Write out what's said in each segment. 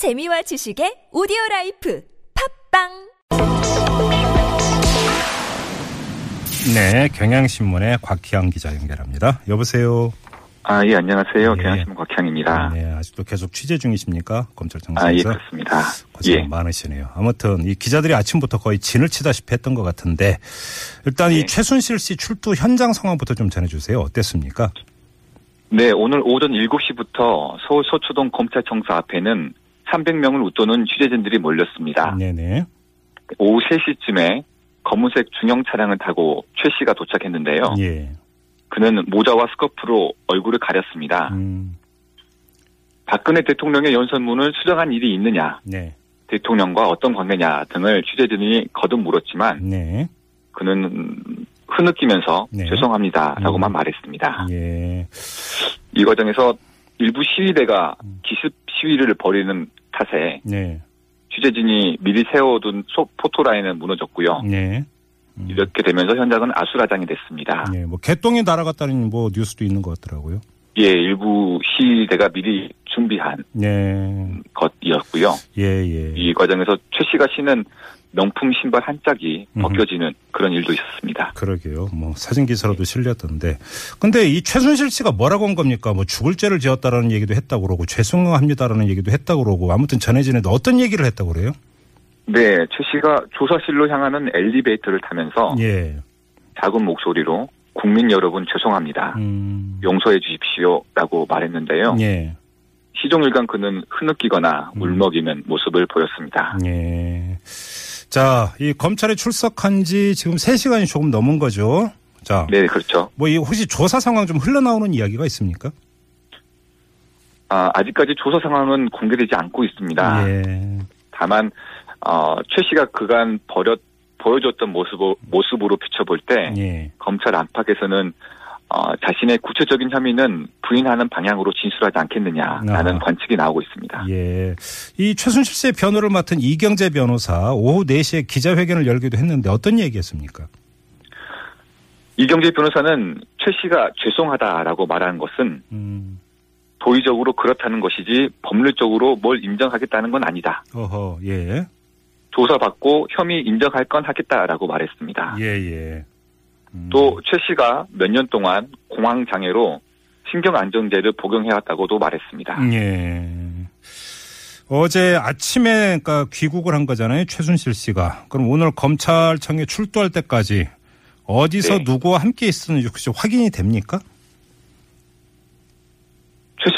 재미와 지식의 오디오 life 팟빵 네, 경향신문의 곽희영 기자 연결합니다. 여보세요. 아, 예, 안녕하세요. 예. 경향신문 곽향입니다. 네, 아직도 계속 취재 중이십니까? 검찰청에서. 아, 예, 그렇습니다. 고생 예. 많으시네요. 아무튼 이 기자들이 아침부터 거의 진을 치다시피 했던 것 같은데 일단 이 예. 최순실 씨 출두 현장 상황부터 좀 전해주세요. 어땠습니까? 네, 오늘 오전 7시부터 서울 서초동 검찰청사 앞에는 300명을 웃도는 취재진들이 몰렸습니다. 네네. 오후 3시쯤에 검은색 중형 차량을 타고 최 씨가 도착했는데요. 예. 그는 모자와 스커프로 얼굴을 가렸습니다. 음, 박근혜 대통령의 연설문을 수정한 일이 있느냐, 네. 대통령과 어떤 관계냐 등을 취재진이 거듭 물었지만 네. 그는 흐느끼면서 네. 죄송합니다라고만 음. 말했습니다. 예. 이 과정에서 일부 시위대가 기습 시위를 벌이는 탓에 네. 취재진이 미리 세워둔 소- 포토라인은 무너졌고요. 네. 이렇게 되면서 현장은 아수라장이 됐습니다. 예. 뭐 개똥이 날아갔다는 뭐 뉴스도 있는 것 같더라고요. 예, 일부 시위대가 미리 준비한 네. 것이었고요. 예, 예. 이 과정에서 최 씨가 신은 명품 신발 한 짝이 음흠. 벗겨지는 그런 일도 있었습니다. 그러게요. 뭐 사진 기사로도 실렸던데. 근데 이 최순실 씨가 뭐라고 한 겁니까? 뭐 죽을 죄를 지었다라는 얘기도 했다고 그러고 죄송합니다라는 얘기도 했다고 그러고 아무튼 전해지는데 어떤 얘기를 했다고 그래요? 네, 최 씨가 조사실로 향하는 엘리베이터를 타면서 예. 작은 목소리로 국민 여러분 죄송합니다. 음. 용서해 주십시오라고 말했는데요. 예. 시종일관 그는 흐느끼거나 음. 울먹이는 모습을 보였습니다. 예. 자, 이 검찰에 출석한 지 지금 3시간이 조금 넘은 거죠. 자. 네, 그렇죠. 뭐 이 혹시 조사 상황 좀 흘러나오는 이야기가 있습니까? 아, 아직까지 조사 상황은 공개되지 않고 있습니다. 예. 다만 어, 최 씨가 그간 버렸 보여줬던 모습 모습으로 비춰볼 때 예. 검찰 안팎에서는 어, 자신의 구체적인 혐의는 부인하는 방향으로 진술하지 않겠느냐라는 아하. 관측이 나오고 있습니다. 예. 이 최순실 씨의 변호를 맡은 이경재 변호사 오후 4시에 기자회견을 열기도 했는데 어떤 얘기했습니까? 이경재 변호사는 최 씨가 죄송하다라고 말하는 것은 음. 도의적으로 그렇다는 것이지 법률적으로 뭘 인정하겠다는 건 아니다. 어허, 예. 조사받고 혐의 인정할 건 하겠다라고 말했습니다. 예, 예. 음. 또최 씨가 몇 년 동안 공황 장애로 신경 안정제를 복용해왔다고도 말했습니다. 예. 어제 아침에 그러니까 귀국을 한 거잖아요. 최순실 씨가. 그럼 오늘 검찰청에 출두할 때까지 어디서 네. 누구와 함께 있었는지 혹시 확인이 됩니까? 최 씨,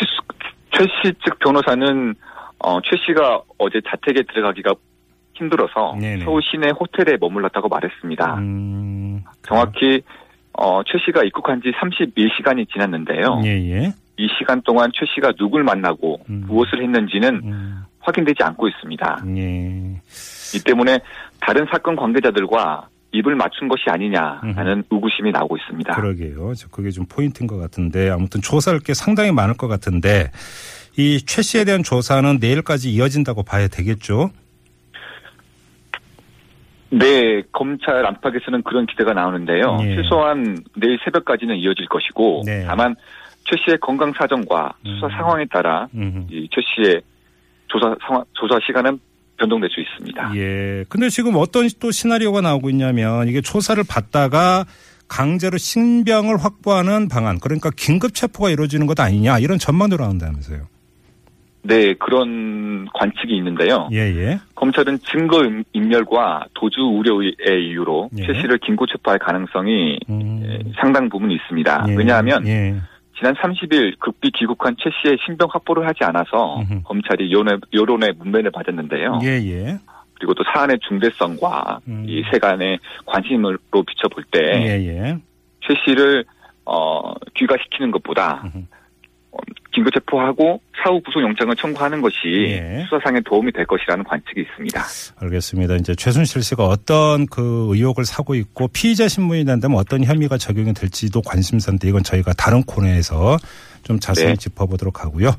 최씨 측 변호사는 어, 최 씨가 어제 자택에 들어가기가 힘들어서 네네. 서울 시내 호텔에 머물렀다고 말했습니다. 음. 정확히 어, 최 씨가 입국한 지 31시간이 지났는데요. 예, 예. 이 시간 동안 최 씨가 누굴 만나고 음. 무엇을 했는지는 음. 확인되지 않고 있습니다. 예. 이 때문에 다른 사건 관계자들과 입을 맞춘 것이 아니냐라는 의구심이 나오고 있습니다. 그러게요. 저 그게 좀 포인트인 것 같은데 아무튼 조사할 게 상당히 많을 것 같은데 이 최 씨에 대한 조사는 내일까지 이어진다고 봐야 되겠죠. 네, 검찰 안팎에서는 그런 기대가 나오는데요. 예. 최소한 내일 새벽까지는 이어질 것이고, 네. 다만 최 씨의 건강 사정과 수사 음. 상황에 따라 음. 이최 씨의 조사 상황, 조사 시간은 변동될 수 있습니다. 예. 근데 지금 어떤 또 시나리오가 나오고 있냐면 이게 조사를 받다가 강제로 신병을 확보하는 방안 그러니까 긴급 체포가 이루어지는 것 아니냐 이런 전망도 나온다면서요. 네, 그런 관측이 있는데요. 예, 예. 검찰은 증거 인- 인멸과 도주 우려의 이유로 예. 최 씨를 긴급 체포할 가능성이 음. 예, 상당 부분 있습니다. 예. 왜냐하면 예. 지난 30일 급비 귀국한 최 씨의 신병 확보를 하지 않아서 음흠. 검찰이 여론의, 여론의 문매를 받았는데요. 예, 예. 그리고 또 사안의 중대성과 음. 이 세간의 관심으로 비춰볼 때 예, 예. 최 씨를 어, 귀가시키는 것보다 음흠. 어, 긴급 체포하고 사후 구속 영장을 청구하는 것이 예. 수사상에 도움이 될 것이라는 관측이 있습니다. 알겠습니다. 이제 최순실 씨가 어떤 그 의혹을 사고 있고 피의자 신문이 난다면 어떤 혐의가 적용이 될지도 관심사인데 이건 저희가 다른 코너에서 좀 자세히 네. 짚어보도록 하고요.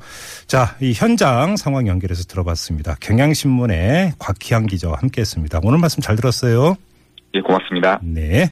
자, 이 현장 상황 연결해서 들어봤습니다. 경향신문의 곽희양 기자와 함께했습니다. 오늘 말씀 잘 들었어요. 예, 고맙습니다. 네.